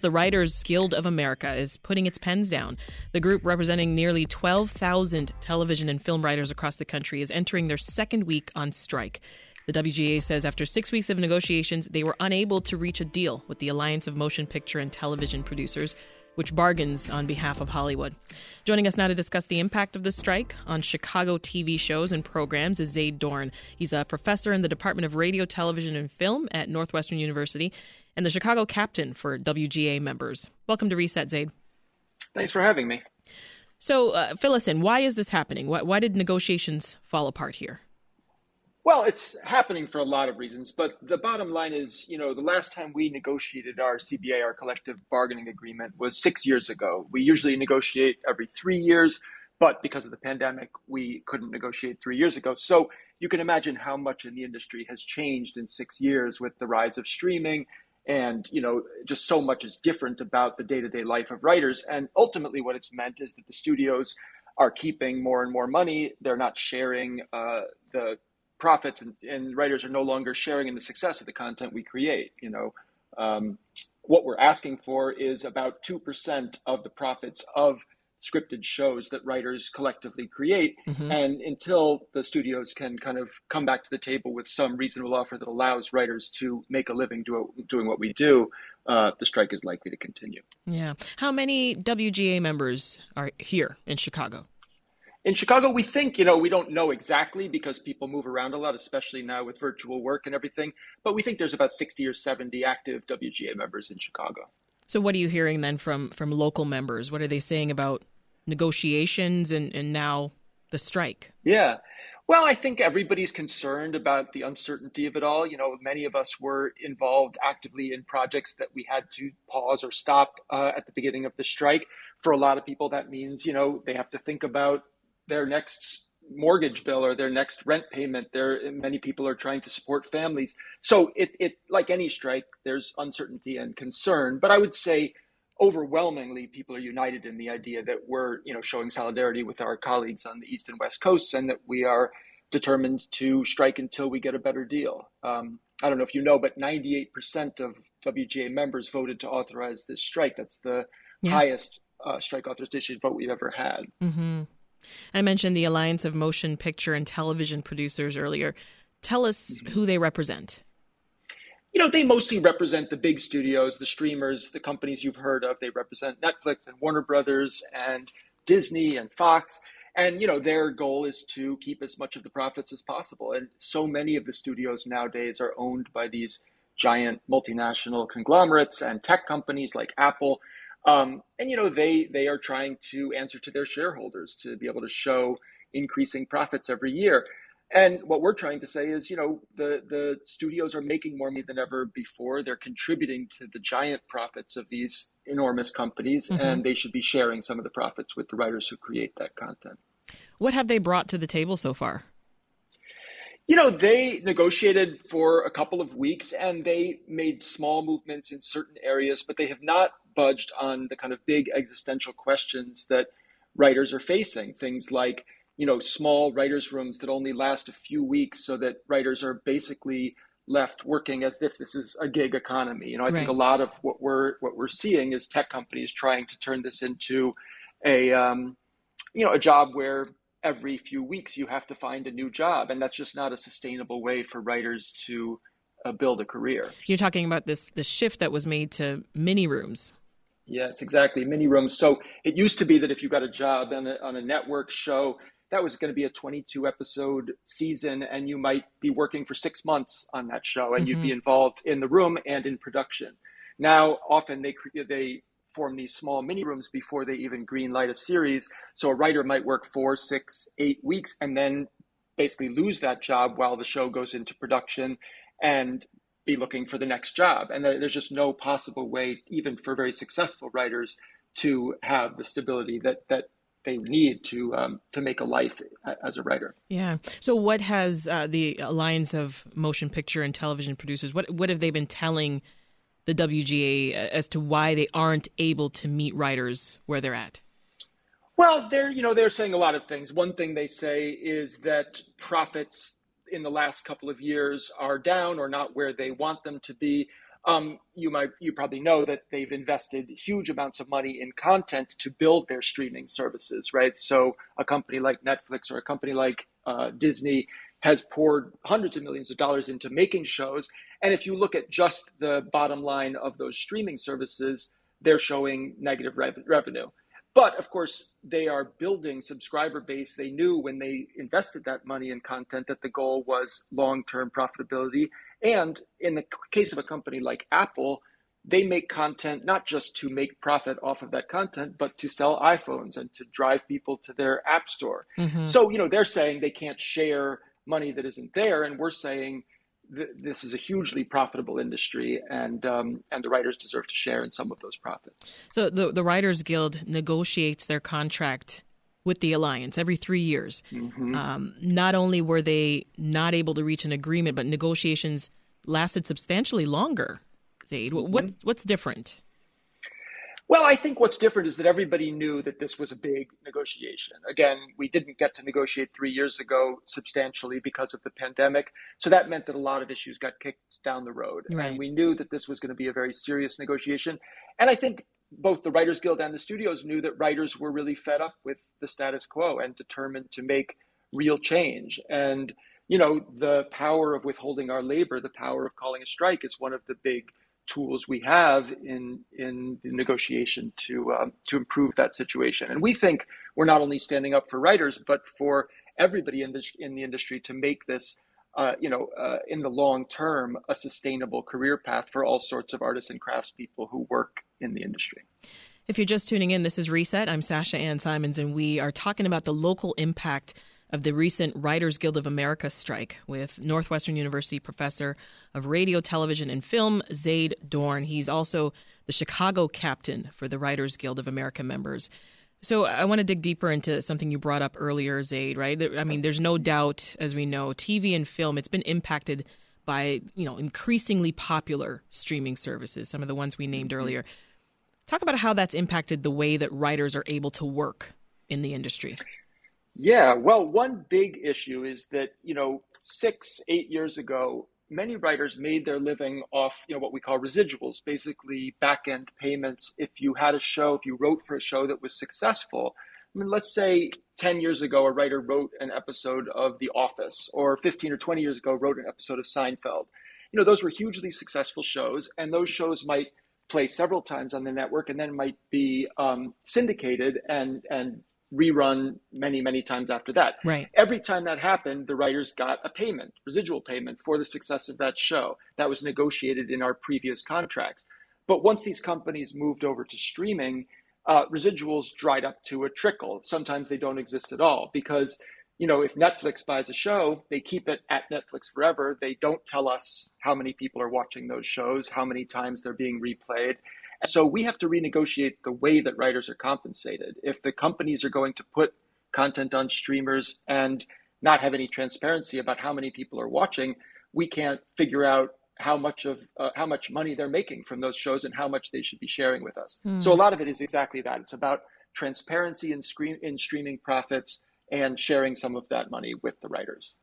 The Writers Guild of America is putting its pens down. The group, representing nearly 12,000 television and film writers across the country, is entering their second week on strike. The WGA says after six weeks of negotiations, they were unable to reach a deal with the Alliance of Motion Picture and Television Producers, which bargains on behalf of Hollywood. Joining us now to discuss the impact of the strike on Chicago TV shows and programs is Zayd Dohrn. He's a professor in the Department of Radio, Television, and Film at Northwestern University and the Chicago captain for WGA members. Welcome to Reset, Zayd. Thanks for having me. So, uh, fill us in. Why is this happening? Why, why did negotiations fall apart here? Well, it's happening for a lot of reasons, but the bottom line is, you know, the last time we negotiated our CBA, our collective bargaining agreement, was six years ago. We usually negotiate every three years, but because of the pandemic, we couldn't negotiate three years ago. So you can imagine how much in the industry has changed in six years with the rise of streaming and you know just so much is different about the day-to-day life of writers. And ultimately what it's meant is that the studios are keeping more and more money. They're not sharing uh, the profits and, and, writers are no longer sharing in the success of the content we create you know. Um, what we're asking for is about 2% of the profits of scripted shows that writers collectively create. Mm-hmm. And until the studios can kind of come back to the table with some reasonable offer that allows writers to make a living do, doing what we do, uh, the strike is likely to continue. Yeah. How many WGA members are here in Chicago? In Chicago, we think, you know, we don't know exactly because people move around a lot, especially now with virtual work and everything. But we think there's about 60 or 70 active WGA members in Chicago. So what are you hearing then from from local members? What are they saying about negotiations and, and now the strike? Yeah. Well, I think everybody's concerned about the uncertainty of it all. You know, many of us were involved actively in projects that we had to pause or stop uh, at the beginning of the strike. For a lot of people, that means, you know, they have to think about their next mortgage bill or their next rent payment. There, many people are trying to support families. So it, it, like any strike, there's uncertainty and concern. But I would say overwhelmingly people are united in the idea that we're, you know, showing solidarity with our colleagues on the East and West Coasts and that we are determined to strike until we get a better deal. Um, I don't know if you know, but 98% of WGA members voted to authorize this strike. That's the yeah. highest uh, strike authorization vote we've ever had. Mm-hmm. I mentioned the Alliance of Motion Picture and Television Producers earlier. Tell us who they represent. You know, they mostly represent the big studios, the streamers, the companies you've heard of. They represent Netflix and Warner Brothers and Disney and Fox. And, you know, their goal is to keep as much of the profits as possible. And so many of the studios nowadays are owned by these giant multinational conglomerates and tech companies like Apple um, and you know they they are trying to answer to their shareholders to be able to show increasing profits every year. And what we're trying to say is, you know, the the studios are making more money than ever before. They're contributing to the giant profits of these enormous companies, mm-hmm. and they should be sharing some of the profits with the writers who create that content. What have they brought to the table so far? You know, they negotiated for a couple of weeks and they made small movements in certain areas, but they have not budged on the kind of big existential questions that writers are facing. Things like, you know, small writers' rooms that only last a few weeks so that writers are basically left working as if this is a gig economy. You know, I right. think a lot of what we're what we're seeing is tech companies trying to turn this into a um, you know a job where every few weeks you have to find a new job, and that's just not a sustainable way for writers to uh, build a career. You're talking about this the shift that was made to mini rooms, Yes, exactly. Mini rooms. So it used to be that if you got a job on a, on a network show, that was going to be a 22 episode season, and you might be working for six months on that show, and mm-hmm. you'd be mm-hmm. involved in the room and in production. Now, often they they form these small mini rooms before they even greenlight a series. So a writer might work four, six, eight weeks, and then basically lose that job while the show goes into production and be looking for the next job. And there's just no possible way, even for very successful writers, to have the stability that that they need to um, to make a life as a writer. Yeah. So, what has uh, the Alliance of Motion Picture and Television Producers? What what have they been telling the WGA as to why they aren't able to meet writers where they're at? Well, they're you know they're saying a lot of things. One thing they say is that profits in the last couple of years are down or not where they want them to be. um, you might you probably know that they've invested huge amounts of money in content to build their streaming services, right? So a company like Netflix or a company like uh, Disney has poured hundreds of millions of dollars into making shows. And if you look at just the bottom line of those streaming services, they're showing negative rev- revenue. But of course, they are building subscriber base. They knew when they invested that money in content that the goal was long term profitability. And in the case of a company like Apple, they make content not just to make profit off of that content, but to sell iPhones and to drive people to their app store. Mm-hmm. So, you know, they're saying they can't share money that isn't there. And we're saying, this is a hugely profitable industry, and um, and the writers deserve to share in some of those profits. So the the Writers Guild negotiates their contract with the alliance every three years. Mm-hmm. Um, not only were they not able to reach an agreement, but negotiations lasted substantially longer. Zayd, mm-hmm. what's what's different? Well, I think what's different is that everybody knew that this was a big negotiation. Again, we didn't get to negotiate three years ago substantially because of the pandemic. So that meant that a lot of issues got kicked down the road. Right. And we knew that this was going to be a very serious negotiation. And I think both the Writers Guild and the studios knew that writers were really fed up with the status quo and determined to make real change. And, you know, the power of withholding our labor, the power of calling a strike is one of the big tools we have in in the negotiation to um, to improve that situation. And we think we're not only standing up for writers, but for everybody in the in the industry to make this. Uh, you know, uh, in the long term, a sustainable career path for all sorts of artists and craftspeople who work in the industry. If you're just tuning in, this is Reset. I'm Sasha Ann Simons, and we are talking about the local impact of the recent Writers Guild of America strike with Northwestern University professor of radio, television, and film, Zayd Dohrn. He's also the Chicago captain for the Writers Guild of America members. So I want to dig deeper into something you brought up earlier, Zayd, right? I mean, there's no doubt, as we know, TV and film, it's been impacted by, you know, increasingly popular streaming services, some of the ones we named mm-hmm. earlier. Talk about how that's impacted the way that writers are able to work in the industry. Yeah, well, one big issue is that, you know, six, eight years ago, many writers made their living off, you know, what we call residuals, basically back end payments. If you had a show, if you wrote for a show that was successful, I mean, let's say 10 years ago, a writer wrote an episode of The Office, or 15 or 20 years ago, wrote an episode of Seinfeld. You know, those were hugely successful shows, and those shows might play several times on the network and then might be um, syndicated and, and rerun many, many times after that. Right. Every time that happened, the writers got a payment, residual payment for the success of that show. That was negotiated in our previous contracts. But once these companies moved over to streaming, uh, residuals dried up to a trickle. Sometimes they don't exist at all because, you know, if Netflix buys a show, they keep it at Netflix forever. They don't tell us how many people are watching those shows, how many times they're being replayed. So we have to renegotiate the way that writers are compensated. If the companies are going to put content on streamers and not have any transparency about how many people are watching, we can't figure out how much of uh, how much money they're making from those shows and how much they should be sharing with us. Mm. So a lot of it is exactly that. It's about transparency in screen in streaming profits and sharing some of that money with the writers.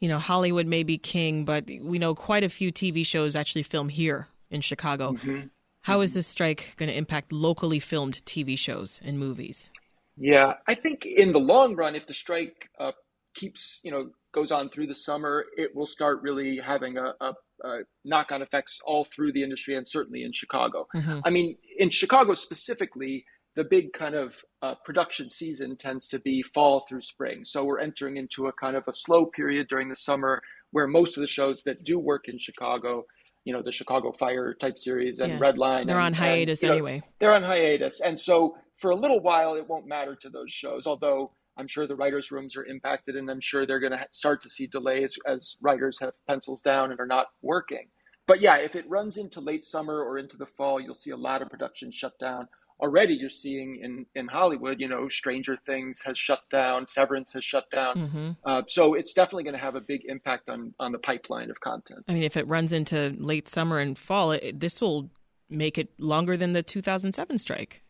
You know, Hollywood may be king, but we know quite a few TV shows actually film here in Chicago. Mm-hmm. How is this strike going to impact locally filmed TV shows and movies? Yeah, I think in the long run, if the strike uh, keeps, you know, goes on through the summer, it will start really having a, a, a knock-on effects all through the industry and certainly in Chicago. Mm-hmm. I mean, in Chicago specifically, the big kind of uh, production season tends to be fall through spring. So we're entering into a kind of a slow period during the summer where most of the shows that do work in Chicago you know the Chicago Fire type series and yeah. Red Line. They're and, on hiatus and, anyway. Know, they're on hiatus, and so for a little while it won't matter to those shows. Although I'm sure the writers' rooms are impacted, and I'm sure they're going to start to see delays as writers have pencils down and are not working. But yeah, if it runs into late summer or into the fall, you'll see a lot of production shut down already you're seeing in, in Hollywood, you know, Stranger Things has shut down, Severance has shut down. Mm-hmm. Uh, so it's definitely going to have a big impact on, on the pipeline of content. I mean, if it runs into late summer and fall, it, this will make it longer than the 2007 strike.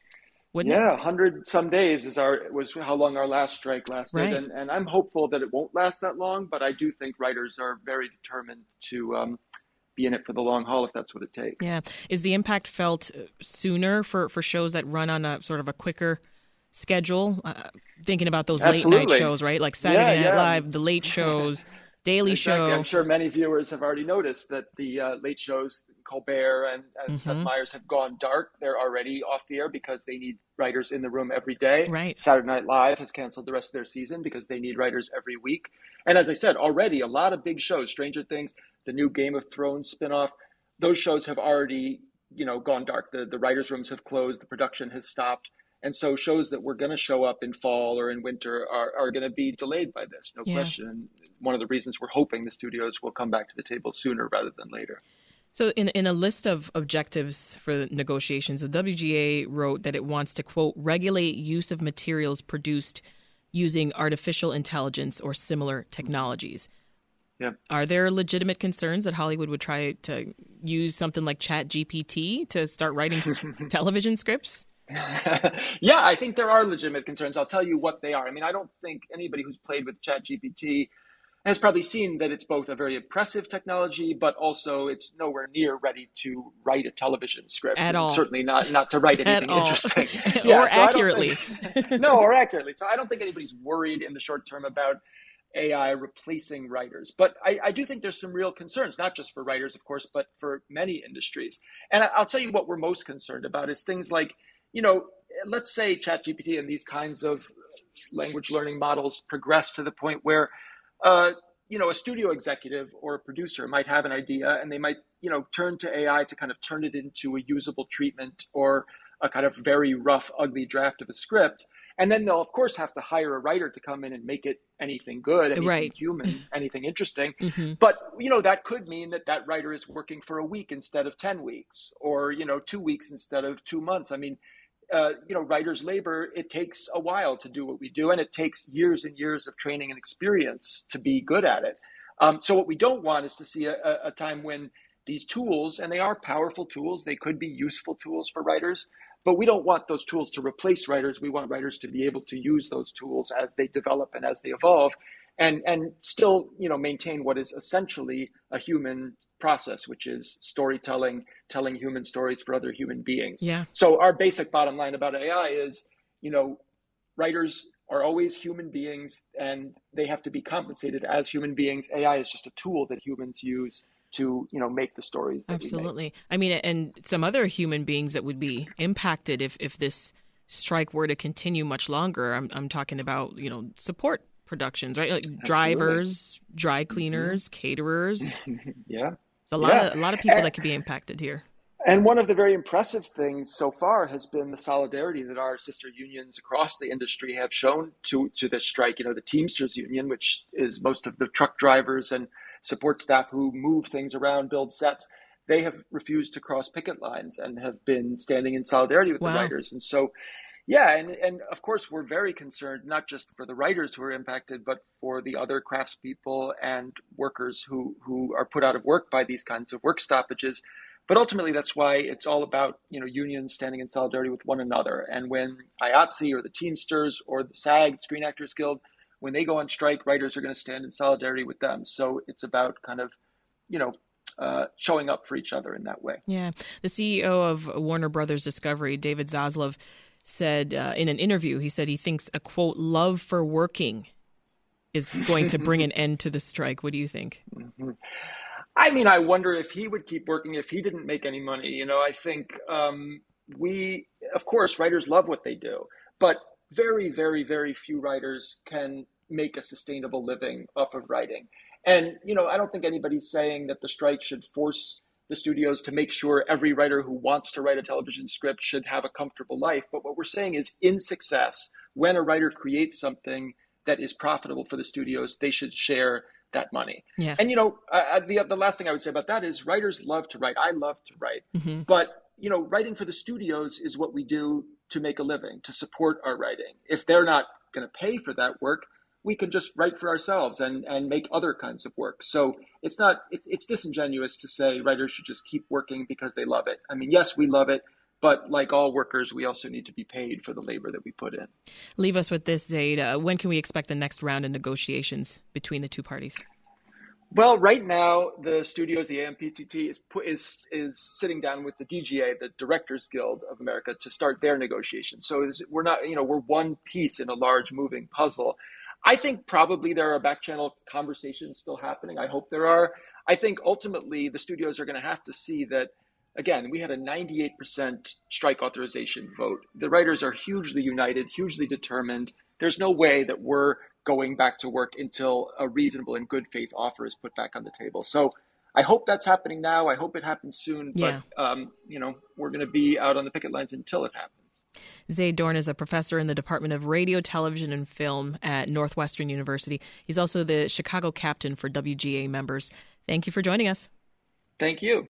Wouldn't yeah, hundred some days is our was how long our last strike lasted, right. and and I'm hopeful that it won't last that long. But I do think writers are very determined to um, be in it for the long haul if that's what it takes. Yeah. Is the impact felt sooner for, for shows that run on a sort of a quicker schedule? Uh, thinking about those Absolutely. late night shows, right? Like Saturday yeah, Night yeah. Live, the late shows. Daily exactly. Show. I'm sure many viewers have already noticed that the uh, late shows, Colbert and, and Mhm. Seth Meyers, have gone dark. They're already off the air because they need writers in the room every day. Right. Saturday Night Live has canceled the rest of their season because they need writers every week. And as I said, already a lot of big shows, Stranger Things, the new Game of Thrones spinoff, those shows have already, you know, gone dark. The the writers' rooms have closed, the production has stopped. And so shows that were going to show up in fall or in winter are, are going to be delayed by this, no Yeah. question. One of the reasons we're hoping the studios will come back to the table sooner rather than later. So, in, in a list of objectives for the negotiations, the WGA wrote that it wants to, quote, regulate use of materials produced using artificial intelligence or similar technologies. Yeah. Are there legitimate concerns that Hollywood would try to use something like ChatGPT to start writing television scripts? yeah, I think there are legitimate concerns. I'll tell you what they are. I mean, I don't think anybody who's played with ChatGPT has probably seen that it's both a very impressive technology, but also it's nowhere near ready to write a television script. At all. Certainly not not to write anything interesting. Or so accurately. think- no, or accurately. So I don't think anybody's worried in the short term about AI replacing writers. But I, I do think there's some real concerns, not just for writers, of course, but for many industries. And I'll tell you what we're most concerned about is things like, you know, let's say ChatGPT and these kinds of language learning models progress to the point where, uh, you know, a studio executive or a producer might have an idea and they might, you know, turn to AI to kind of turn it into a usable treatment or a kind of very rough, ugly draft of a script. And then they'll, of course, have to hire a writer to come in and make it anything good, anything Right. human, anything interesting. hmm But you know that could mean that that writer is working for a week instead of ten weeks, or you know two weeks instead of two months. I mean, uh, you know, writers' labor it takes a while to do what we do, and it takes years and years of training and experience to be good at it. Um, so what we don't want is to see a, a, time when these tools, and they are powerful tools, they could be useful tools for writers, but we don't want those tools to replace writers. We want writers to be able to use those tools as they develop and as they evolve, and and still you know maintain what is essentially a human process, which is storytelling, telling human stories for other human beings. Yeah. So our basic bottom line about AI is, you know, writers are always human beings and they have to be compensated as human beings. AI is just a tool that humans use to, you know, make the stories that we make. Absolutely. I mean, and some other human beings that would be impacted if, if this strike were to continue much longer. I'm, I'm talking about, you know, support productions, right? Like drivers, dry mm-hmm. cleaners, caterers. Yeah. So a lot Yeah. of a lot of people And- that could be impacted here. And one of the very impressive things so far has been the solidarity that our sister unions across the industry have shown to, to this strike. You know, the Teamsters Union, which is most of the truck drivers and support staff who move things around, build sets, they have refused to cross picket lines and have been standing in solidarity with Wow. the writers. And so, yeah, and, and of course, we're very concerned, not just for the writers who are impacted, but for the other craftspeople and workers who, who are put out of work by these kinds of work stoppages. But ultimately, that's why it's all about you know unions standing in solidarity with one another. And when IATSE or the Teamsters or the SAG, Screen Actors Guild, when they go on strike, writers are going to stand in solidarity with them. So it's about kind of, you know, uh, showing up for each other in that way. Yeah. The CEO of Warner Brothers Discovery, David Zaslav, said uh, in an interview, he said he thinks a quote, love for working is going to bring an end to the strike. What do you think? I mean, I wonder if he would keep working if he didn't make any money. You know, I think um, we, of course, writers love what they do, but very, very, very few writers can make a sustainable living off of writing. And, you know, I don't think anybody's saying that the strike should force the studios to make sure every writer who wants to write a television script should have a comfortable life. But what we're saying is, in success, when a writer creates something that is profitable for the studios, they should share that money. Yeah. And you know, uh, the the last thing I would say about that is writers love to write. I love to write, hmm but you know, writing for the studios is what we do to make a living, to support our writing. If they're not going to pay for that work, we can just write for ourselves and and make other kinds of work. So it's not it's it's disingenuous to say writers should just keep working because they love it. I mean, yes, we love it. But like all workers, we also need to be paid for the labor that we put in. Leave us with this, Zayd. Uh, when can we expect the next round of negotiations between the two parties? Well, right now the studios, the AMPTP is is is sitting down with the DGA, the Directors Guild of America, to start their negotiations. So we're not, you know, we're one piece in a large moving puzzle. I think probably there are back channel conversations still happening. I hope there are. I think ultimately the studios are going to have to see that. Again, we had a 98% strike authorization vote. The writers are hugely united, hugely determined. There's no way that we're going back to work until a reasonable and good faith offer is put back on the table. So I hope that's happening now. I hope it happens soon. But, yeah. um, you know, we're going to be out on the picket lines until it happens. Zayd Dohrn is a professor in the Department of Radio, Television, and Film at Northwestern University. He's also the Chicago captain for WGA members. Thank you for joining us. Thank you.